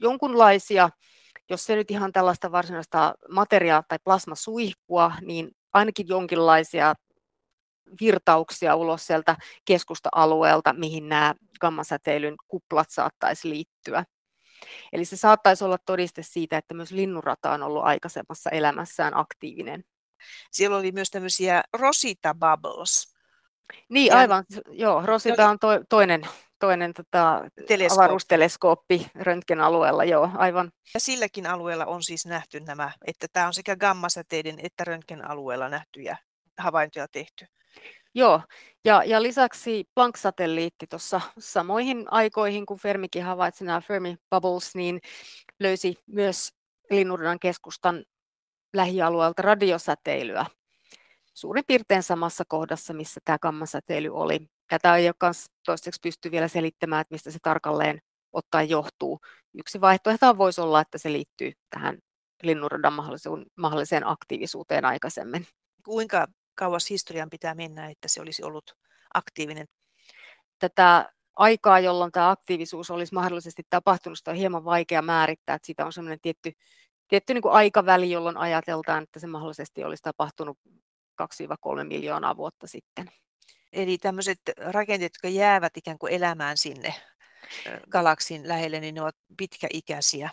jonkunlaisia, jos se nyt ihan tällaista varsinaista materiaa- tai plasmasuihkua, niin ainakin jonkinlaisia virtauksia ulos sieltä keskusta-alueelta, mihin nämä gammasäteilyn kuplat saattaisi liittyä. Eli se saattaisi olla todiste siitä, että myös linnunrata on ollut aikaisemmassa elämässään aktiivinen. Siellä oli myös tämmöisiä Rosita Bubbles. Niin, ja... aivan. Joo, Rosita on to, toinen, toinen tota, avaruusteleskooppi röntgenalueella, joo, aivan. Ja silläkin alueella on siis nähty nämä, että tämä on sekä gammasäteiden että röntgenalueella nähtyjä havaintoja tehty. Joo, ja, ja lisäksi Planck-satelliitti tuossa samoihin aikoihin, kun Fermikin havaitsi nämä Fermi Bubbles, niin löysi myös Linnunradan keskustan lähialueelta radiosäteilyä suurin piirtein samassa kohdassa, missä tämä gammasäteily oli. Tätä ei ole myös toistaiseksi pysty vielä selittämään, että mistä se tarkalleen ottaen johtuu. Yksi vaihtoehto voisi olla, että se liittyy tähän linnunradan mahdolliseen aktiivisuuteen aikaisemmin. Kuinka kauas historian pitää mennä, että se olisi ollut aktiivinen? Tätä aikaa, jolloin tämä aktiivisuus olisi mahdollisesti tapahtunut, sitä on hieman vaikea määrittää, että siitä on sellainen tietty, tietty niin kuin aikaväli, jolloin ajateltaan, että se mahdollisesti olisi tapahtunut 2-3 miljoonaa vuotta sitten. Eli tämmöiset rakenteet, jotka jäävät ikään kuin elämään sinne galaksin lähelle, niin ne ovat pitkäikäisiä.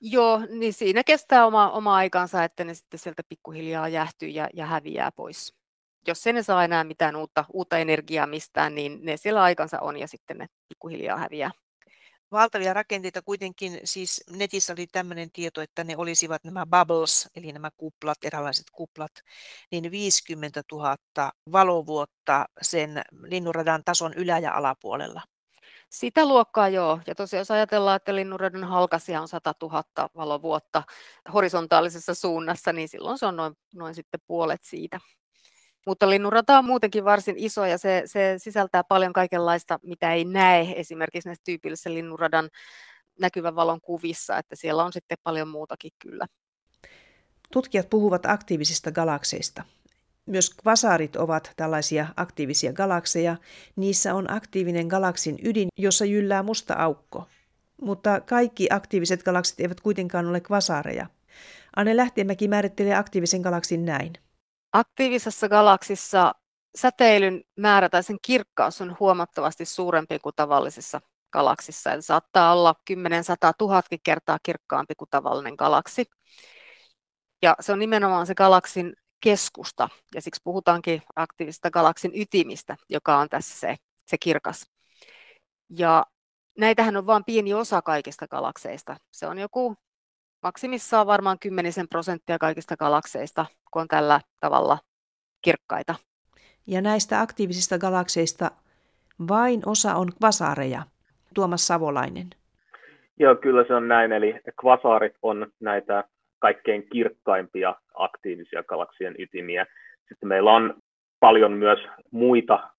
Joo, niin siinä kestää oma, oma aikansa, että ne sitten sieltä pikkuhiljaa jähtyy ja, ja häviää pois. Jos ei ne saa enää mitään uutta, uutta energiaa mistään, niin ne siellä aikansa on ja sitten ne pikkuhiljaa häviää. Valtavia rakenteita kuitenkin, siis netissä oli tämmöinen tieto, että ne olisivat nämä bubbles, eli nämä kuplat, erilaiset kuplat, niin 50 000 valovuotta sen linnunradan tason ylä- ja alapuolella. Sitä luokkaa joo. Ja tosiaan jos ajatellaan, että linnunradan halkasia on 100 000 valovuotta horisontaalisessa suunnassa, niin silloin se on noin, noin sitten puolet siitä. Mutta linnunrata on muutenkin varsin iso ja se, se sisältää paljon kaikenlaista, mitä ei näe esimerkiksi näissä tyypillisissä linnunradan näkyvän valon kuvissa, että siellä on sitten paljon muutakin kyllä. Tutkijat puhuvat aktiivisista galakseista. Myös kvasaarit ovat tällaisia aktiivisia galakseja. Niissä on aktiivinen galaksin ydin, jossa jyllää musta aukko. Mutta kaikki aktiiviset galaksit eivät kuitenkaan ole kvasaareja. Anne Lähteenmäki määrittelee aktiivisen galaksin näin. Aktiivisessa galaksissa säteilyn määrä tai sen kirkkaus on huomattavasti suurempi kuin tavallisessa galaksissa. Eli saattaa olla 10 100 000 kertaa kirkkaampi kuin tavallinen galaksi. Ja se on nimenomaan se galaksin keskusta, ja siksi puhutaankin aktiivisesta galaksin ytimistä, joka on tässä se, se kirkas. Ja näitähän on vain pieni osa kaikista galakseista. Se on joku maksimissaan varmaan kymmenisen prosenttia kaikista galakseista, kun on tällä tavalla kirkkaita. Ja näistä aktiivisista galakseista vain osa on kvasaareja. Tuomas Savolainen. Joo, kyllä se on näin. Eli kvasaarit on näitä kaikkein kirkkaimpia aktiivisia galaksien ytimiä. Sitten meillä on paljon myös muita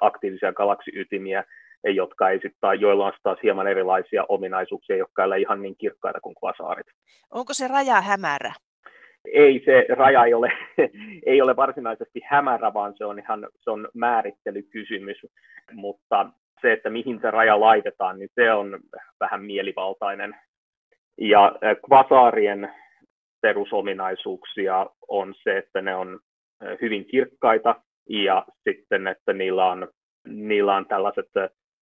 aktiivisia galaksiytimiä, jotka ei sitten, joilla on taas hieman erilaisia ominaisuuksia, jotka ei ole ihan niin kirkkaita kuin kvasaarit. Onko se raja hämärä? Ei se raja ei ole, ei ole varsinaisesti hämärä, vaan se on ihan se on määrittelykysymys, mutta se, että mihin se raja laitetaan, niin se on vähän mielivaltainen. Ja kvasaarien perusominaisuuksia on se, että ne on hyvin kirkkaita ja sitten, että niillä on, niillä on tällaiset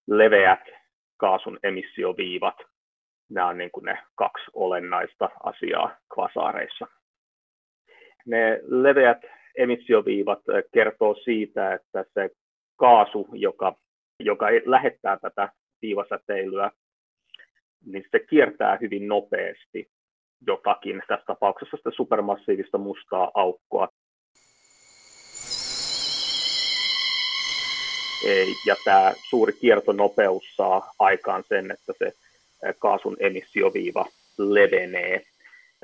leveät kaasun emissioviivat. Nämä on niin kuin ne kaksi olennaista asiaa kvasaareissa. Ne leveät emissioviivat kertoo siitä, että se kaasu, joka, joka lähettää tätä viivasäteilyä, niin se kiertää hyvin nopeasti jotakin, tässä tapauksessa sitä supermassiivista mustaa aukkoa. Ja tämä suuri kiertonopeus saa aikaan sen, että se kaasun emissioviiva levenee.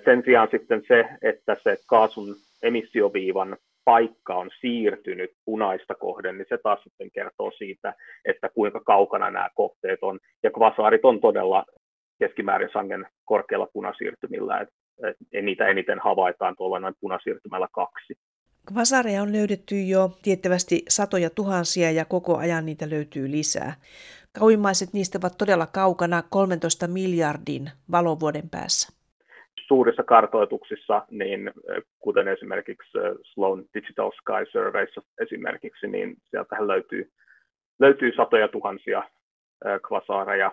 Sen sijaan sitten se, että se kaasun emissioviivan paikka on siirtynyt punaista kohden, niin se taas sitten kertoo siitä, että kuinka kaukana nämä kohteet on. Ja kvasaarit on todella keskimäärin sangen korkealla punasiirtymillä, että et niitä eniten havaitaan tuolla noin punasiirtymällä kaksi. Kvasareja on löydetty jo tiettävästi satoja tuhansia ja koko ajan niitä löytyy lisää. Kauimmaiset niistä ovat todella kaukana 13 miljardin valovuoden päässä suurissa kartoituksissa, niin kuten esimerkiksi Sloan Digital Sky Surveys esimerkiksi, niin sieltähän löytyy, löytyy satoja tuhansia kvasaareja.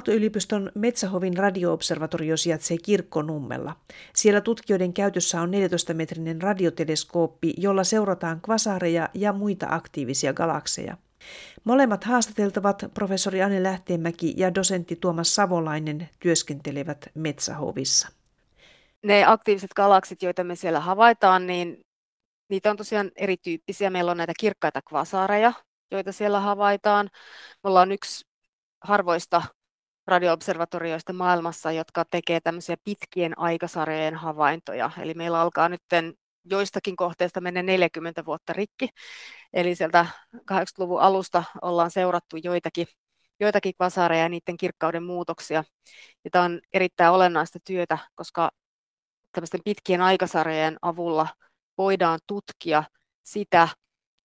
Aalto-yliopiston Metsähovin radioobservatorio sijaitsee Kirkkonummella. Siellä tutkijoiden käytössä on 14-metrinen radioteleskooppi, jolla seurataan kvasaareja ja muita aktiivisia galakseja. Molemmat haastateltavat, professori Anne Lähteenmäki ja dosentti Tuomas Savolainen, työskentelevät Metsähovissa. Ne aktiiviset galaksit, joita me siellä havaitaan, niin niitä on tosiaan erityyppisiä. Meillä on näitä kirkkaita kvasaareja, joita siellä havaitaan. Me ollaan yksi harvoista radioobservatorioista maailmassa, jotka tekee tämmöisiä pitkien aikasarjojen havaintoja. Eli meillä alkaa nyt joistakin kohteista mennä 40 vuotta rikki. Eli sieltä 80-luvun alusta ollaan seurattu joitakin, joitakin kvasaareja ja niiden kirkkauden muutoksia. Ja tämä on erittäin olennaista työtä, koska tämmöisten pitkien aikasarjojen avulla voidaan tutkia sitä,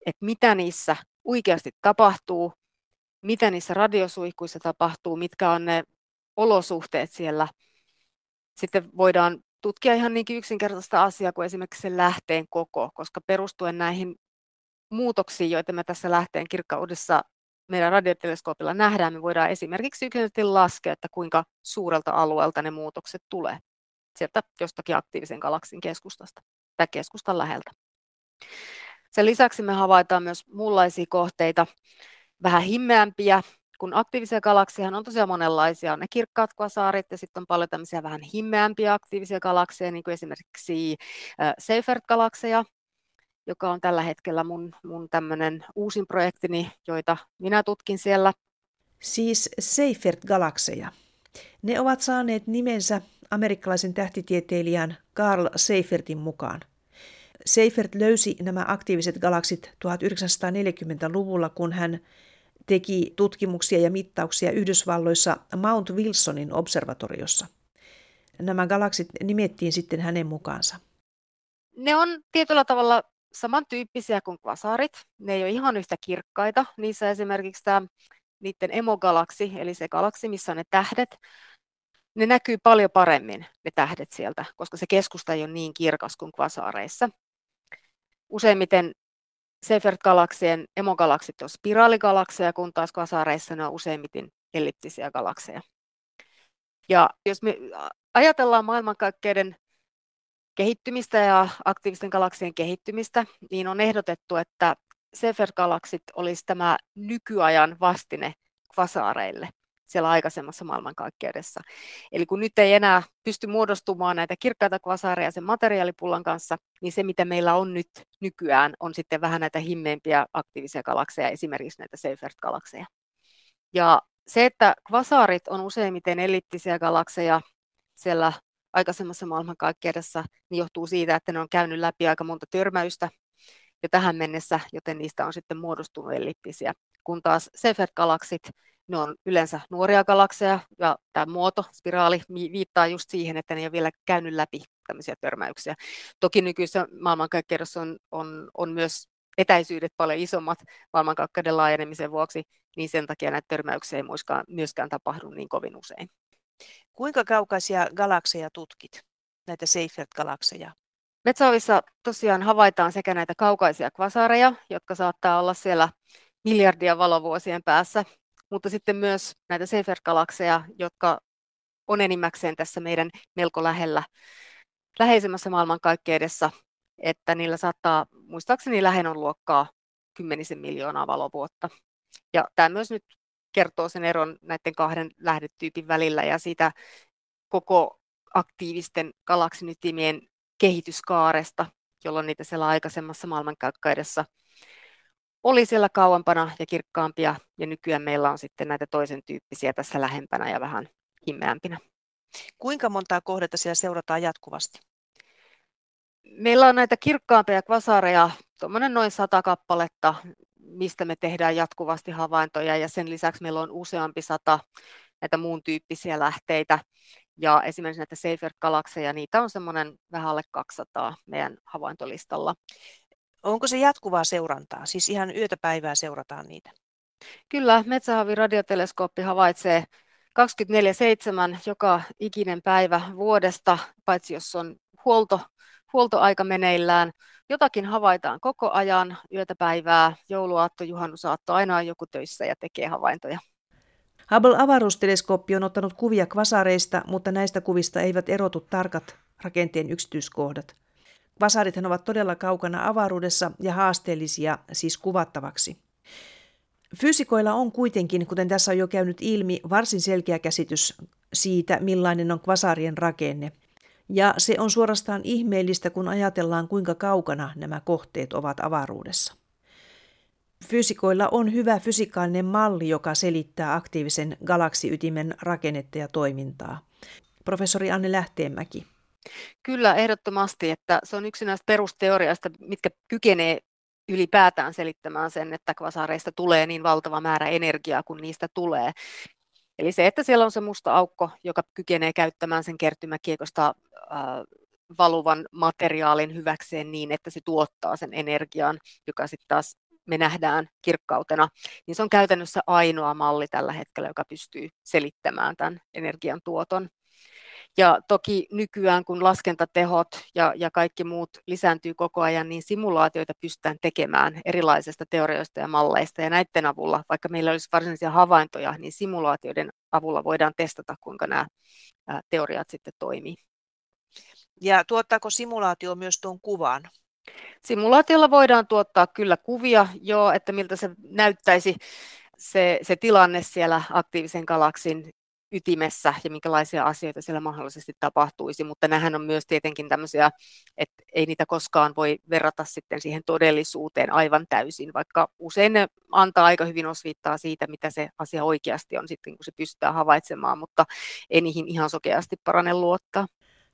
että mitä niissä oikeasti tapahtuu, mitä niissä radiosuihkuissa tapahtuu, mitkä on ne olosuhteet siellä. Sitten voidaan tutkia ihan niinkin yksinkertaista asiaa kuin esimerkiksi sen lähteen koko, koska perustuen näihin muutoksiin, joita me tässä lähteen kirkkaudessa meidän radioteleskoopilla nähdään, me voidaan esimerkiksi yksinkertaisesti laskea, että kuinka suurelta alueelta ne muutokset tulee sieltä jostakin aktiivisen galaksin keskustasta tai keskustan läheltä. Sen lisäksi me havaitaan myös muunlaisia kohteita, vähän himmeämpiä, kun aktiivisia galakseja on tosiaan monenlaisia. On ne kirkkaat kvasaarit ja sitten on paljon tämmöisiä vähän himmeämpiä aktiivisia galakseja, niin kuin esimerkiksi Seifert-galakseja, joka on tällä hetkellä mun, mun tämmöinen uusin projektini, joita minä tutkin siellä. Siis Seifert-galakseja. Ne ovat saaneet nimensä amerikkalaisen tähtitieteilijän Carl Seifertin mukaan. Seifert löysi nämä aktiiviset galaksit 1940-luvulla, kun hän teki tutkimuksia ja mittauksia Yhdysvalloissa Mount Wilsonin observatoriossa. Nämä galaksit nimettiin sitten hänen mukaansa. Ne on tietyllä tavalla samantyyppisiä kuin kvasaarit. Ne ei ole ihan yhtä kirkkaita. Niissä esimerkiksi tämä niiden emogalaksi, eli se galaksi, missä on ne tähdet, ne näkyy paljon paremmin, ne tähdet sieltä, koska se keskusta ei ole niin kirkas kuin kvasaareissa. Useimmiten Seifert-galaksien emogalaksit on spiraaligalakseja, kun taas kvasaareissa ne on useimmiten elliptisiä galakseja. Ja jos me ajatellaan maailmankaikkeuden kehittymistä ja aktiivisten galaksien kehittymistä, niin on ehdotettu, että Seifert-galaksit olisi tämä nykyajan vastine kvasaareille siellä aikaisemmassa maailmankaikkeudessa. Eli kun nyt ei enää pysty muodostumaan näitä kirkkaita kvasaareja sen materiaalipullan kanssa, niin se mitä meillä on nyt nykyään on sitten vähän näitä himmeimpiä aktiivisia galakseja, esimerkiksi näitä Seifert-galakseja. Ja se, että kvasaarit on useimmiten elliptisiä galakseja siellä aikaisemmassa maailmankaikkeudessa, niin johtuu siitä, että ne on käynyt läpi aika monta törmäystä jo tähän mennessä, joten niistä on sitten muodostunut elliptisiä. Kun taas Seifert-galaksit ne on yleensä nuoria galakseja ja tämä muoto, spiraali, viittaa just siihen, että ne ei ole vielä käynyt läpi tämmöisiä törmäyksiä. Toki nykyisessä maailmankaikkeudessa on, on, on myös etäisyydet paljon isommat maailmankaikkeuden laajenemisen vuoksi, niin sen takia näitä törmäyksiä ei myöskään, myöskään tapahdu niin kovin usein. Kuinka kaukaisia galakseja tutkit, näitä Seifert-galakseja? Metsäovissa tosiaan havaitaan sekä näitä kaukaisia kvasaareja, jotka saattaa olla siellä miljardia valovuosien päässä, mutta sitten myös näitä Seyfert-galakseja, jotka on enimmäkseen tässä meidän melko lähellä, läheisemmässä maailmankaikkeudessa, että niillä saattaa, muistaakseni lähennön luokkaa kymmenisen miljoonaa valovuotta. Ja tämä myös nyt kertoo sen eron näiden kahden lähdetyypin välillä ja siitä koko aktiivisten galaksinytimien kehityskaaresta, jolloin niitä siellä aikaisemmassa maailmankaikkeudessa oli siellä kauempana ja kirkkaampia, ja nykyään meillä on sitten näitä toisen tyyppisiä tässä lähempänä ja vähän himmeämpinä. Kuinka montaa kohdetta siellä seurataan jatkuvasti? Meillä on näitä kirkkaampia kvasareja, tuommoinen noin sata kappaletta, mistä me tehdään jatkuvasti havaintoja, ja sen lisäksi meillä on useampi sata näitä muun tyyppisiä lähteitä. Ja esimerkiksi näitä Seyfert-galakseja, niitä on semmoinen vähän alle 200 meidän havaintolistalla. Onko se jatkuvaa seurantaa? Siis ihan yötä päivää seurataan niitä? Kyllä, Metsähavi radioteleskooppi havaitsee 24-7 joka ikinen päivä vuodesta, paitsi jos on huolto, huoltoaika meneillään. Jotakin havaitaan koko ajan, yötä päivää, jouluaatto, juhannusaatto, aina on joku töissä ja tekee havaintoja. Hubble-avaruusteleskooppi on ottanut kuvia kvasareista, mutta näistä kuvista eivät erotu tarkat rakenteen yksityiskohdat. Kvasarithan ovat todella kaukana avaruudessa ja haasteellisia siis kuvattavaksi. Fyysikoilla on kuitenkin, kuten tässä on jo käynyt ilmi, varsin selkeä käsitys siitä, millainen on kvasarien rakenne. Ja se on suorastaan ihmeellistä, kun ajatellaan, kuinka kaukana nämä kohteet ovat avaruudessa. Fyysikoilla on hyvä fysikaalinen malli, joka selittää aktiivisen galaksiytimen rakennetta ja toimintaa. Professori Anne Lähteenmäki. Kyllä, ehdottomasti, että se on yksi näistä perusteoriasta, mitkä kykenee ylipäätään selittämään sen, että kvasareista tulee niin valtava määrä energiaa kuin niistä tulee. Eli se, että siellä on se musta aukko, joka kykenee käyttämään sen kertymäkiekosta äh, valuvan materiaalin hyväkseen niin, että se tuottaa sen energian, joka sitten taas me nähdään kirkkautena, niin se on käytännössä ainoa malli tällä hetkellä, joka pystyy selittämään tämän energian tuoton. Ja toki nykyään, kun laskentatehot ja, ja kaikki muut lisääntyy koko ajan, niin simulaatioita pystytään tekemään erilaisista teorioista ja malleista. Ja näiden avulla, vaikka meillä olisi varsinaisia havaintoja, niin simulaatioiden avulla voidaan testata, kuinka nämä teoriat sitten toimii. Ja tuottaako simulaatio myös tuon kuvan? Simulaatiolla voidaan tuottaa kyllä kuvia, joo, että miltä se näyttäisi se, se tilanne siellä aktiivisen galaksin ytimessä ja minkälaisia asioita siellä mahdollisesti tapahtuisi, mutta nämähän on myös tietenkin tämmöisiä, että ei niitä koskaan voi verrata sitten siihen todellisuuteen aivan täysin, vaikka usein ne antaa aika hyvin osviittaa siitä, mitä se asia oikeasti on sitten, kun se pystytään havaitsemaan, mutta ei niihin ihan sokeasti parane luottaa.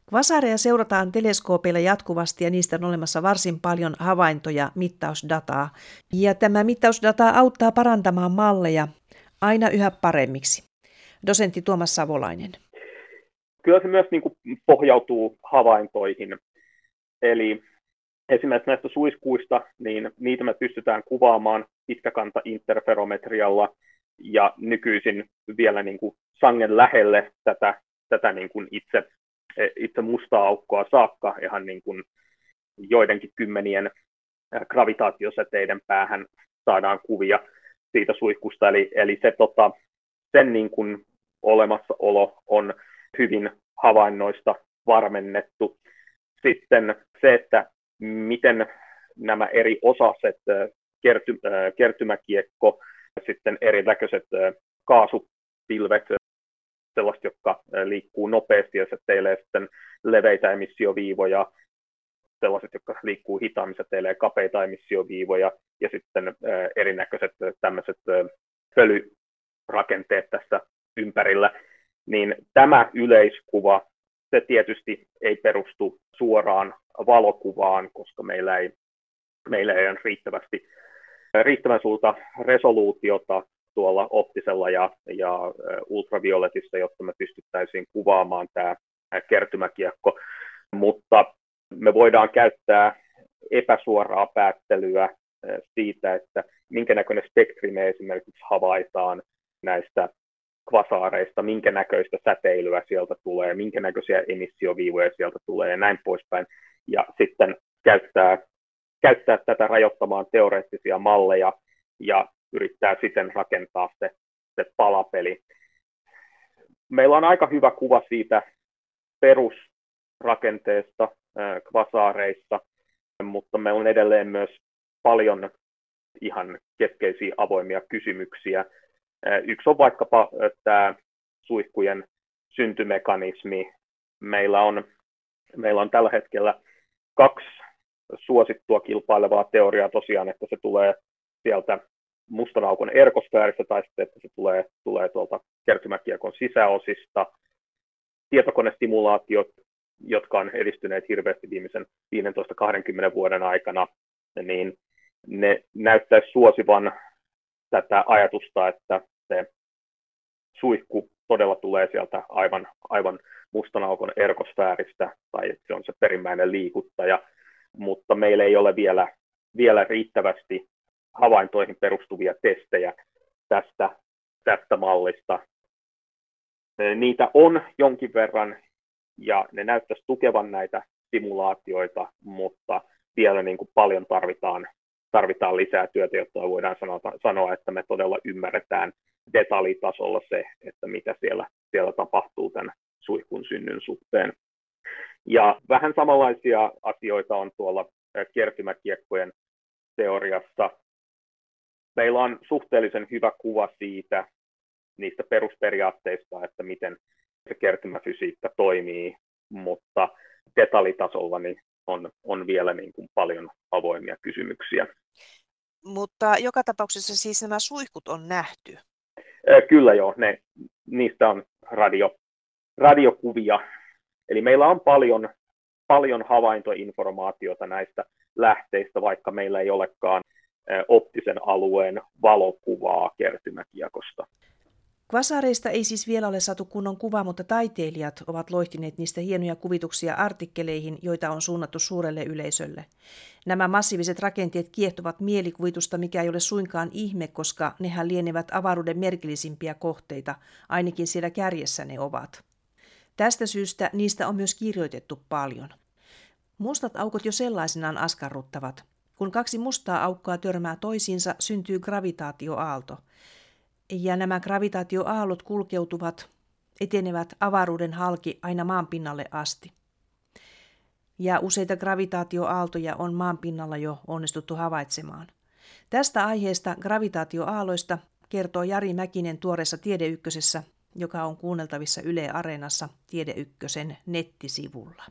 Kvasareja seurataan teleskoopeilla jatkuvasti ja niistä on olemassa varsin paljon havaintoja, mittausdataa. Ja tämä mittausdata auttaa parantamaan malleja aina yhä paremmiksi. Dosentti Tuomas Savolainen. Kyllä se myös niin kuin pohjautuu havaintoihin. Eli esimerkiksi näistä suiskuista, niin niitä me pystytään kuvaamaan pitkäkanta interferometrialla ja nykyisin vielä niin kuin sangen lähelle tätä, tätä niin kuin itse itse mustaa aukkoa saakka ihan niin kuin joidenkin kymmenien gravitaatiosäteiden päähän saadaan kuvia siitä suihkusta, eli, eli se, tota, sen niin kuin olemassaolo on hyvin havainnoista varmennettu. Sitten se, että miten nämä eri osaset, kerty, kertymäkiekko, sitten erinäköiset kaasupilvet, sellaiset, jotka liikkuu nopeasti ja se teille sitten leveitä emissioviivoja, sellaiset, jotka liikkuu hitaammin, se teille kapeita emissioviivoja ja sitten erinäköiset tämmöiset pölyrakenteet tässä ympärillä, niin tämä yleiskuva, se tietysti ei perustu suoraan valokuvaan, koska meillä ei, meillä ei ole riittävästi, riittävän suurta resoluutiota tuolla optisella ja, ja ultravioletissa, jotta me pystyttäisiin kuvaamaan tämä kertymäkiekko, mutta me voidaan käyttää epäsuoraa päättelyä siitä, että minkä näköinen spektri me esimerkiksi havaitaan näistä kvasaareista, minkä näköistä säteilyä sieltä tulee, minkä näköisiä emissioviivoja sieltä tulee ja näin poispäin. Ja sitten käyttää, käyttää tätä rajoittamaan teoreettisia malleja ja yrittää siten rakentaa se se palapeli. Meillä on aika hyvä kuva siitä perusrakenteesta kvasaareissa, mutta meillä on edelleen myös paljon ihan keskeisiä avoimia kysymyksiä. Yksi on vaikkapa tämä suihkujen syntymekanismi. Meillä on, meillä on tällä hetkellä kaksi suosittua kilpailevaa teoriaa tosiaan, että se tulee sieltä mustan aukon erkosfääristä tai sitten, että se tulee, tulee tuolta kertymäkiekon sisäosista. Tietokonestimulaatiot, jotka on edistyneet hirveästi viimeisen 15-20 vuoden aikana, niin ne näyttäisi suosivan tätä ajatusta, että se suihku todella tulee sieltä aivan, aivan mustan aukon erkosfääristä, tai se on se perimmäinen liikuttaja, mutta meillä ei ole vielä, vielä riittävästi havaintoihin perustuvia testejä tästä, tästä mallista. Niitä on jonkin verran, ja ne näyttäisi tukevan näitä simulaatioita, mutta vielä niin kuin paljon tarvitaan, tarvitaan lisää työtä, jotta voidaan sanoa, sanoa, että me todella ymmärretään detaljitasolla se, että mitä siellä, siellä tapahtuu tämän suihkun synnyn suhteen. Ja vähän samanlaisia asioita on tuolla kertymäkiekkojen teoriassa. Meillä on suhteellisen hyvä kuva siitä, niistä perusperiaatteista, että miten se kertymäfysiikka toimii, mutta detaljitasolla niin on, on vielä niin kuin paljon avoimia kysymyksiä. Mutta joka tapauksessa siis nämä suihkut on nähty. Kyllä joo, ne, niistä on radio, radiokuvia. Eli meillä on paljon, paljon havaintoinformaatiota näistä lähteistä, vaikka meillä ei olekaan optisen alueen valokuvaa kertymäkiekosta. Kvasareista ei siis vielä ole saatu kunnon kuva, mutta taiteilijat ovat loihtineet niistä hienoja kuvituksia artikkeleihin, joita on suunnattu suurelle yleisölle. Nämä massiiviset rakenteet kiehtovat mielikuvitusta, mikä ei ole suinkaan ihme, koska nehän lienevät avaruuden merkillisimpiä kohteita, ainakin siellä kärjessä ne ovat. Tästä syystä niistä on myös kirjoitettu paljon. Mustat aukot jo sellaisenaan askarruttavat. Kun kaksi mustaa aukkoa törmää toisiinsa, syntyy gravitaatioaalto – ja nämä gravitaatioaallot kulkeutuvat, etenevät avaruuden halki aina maan pinnalle asti. Ja useita gravitaatioaaltoja on maan pinnalla jo onnistuttu havaitsemaan. Tästä aiheesta gravitaatioaaloista kertoo Jari Mäkinen tuoreessa Tiedeykkösessä, joka on kuunneltavissa Yle Areenassa Tiedeykkösen nettisivulla.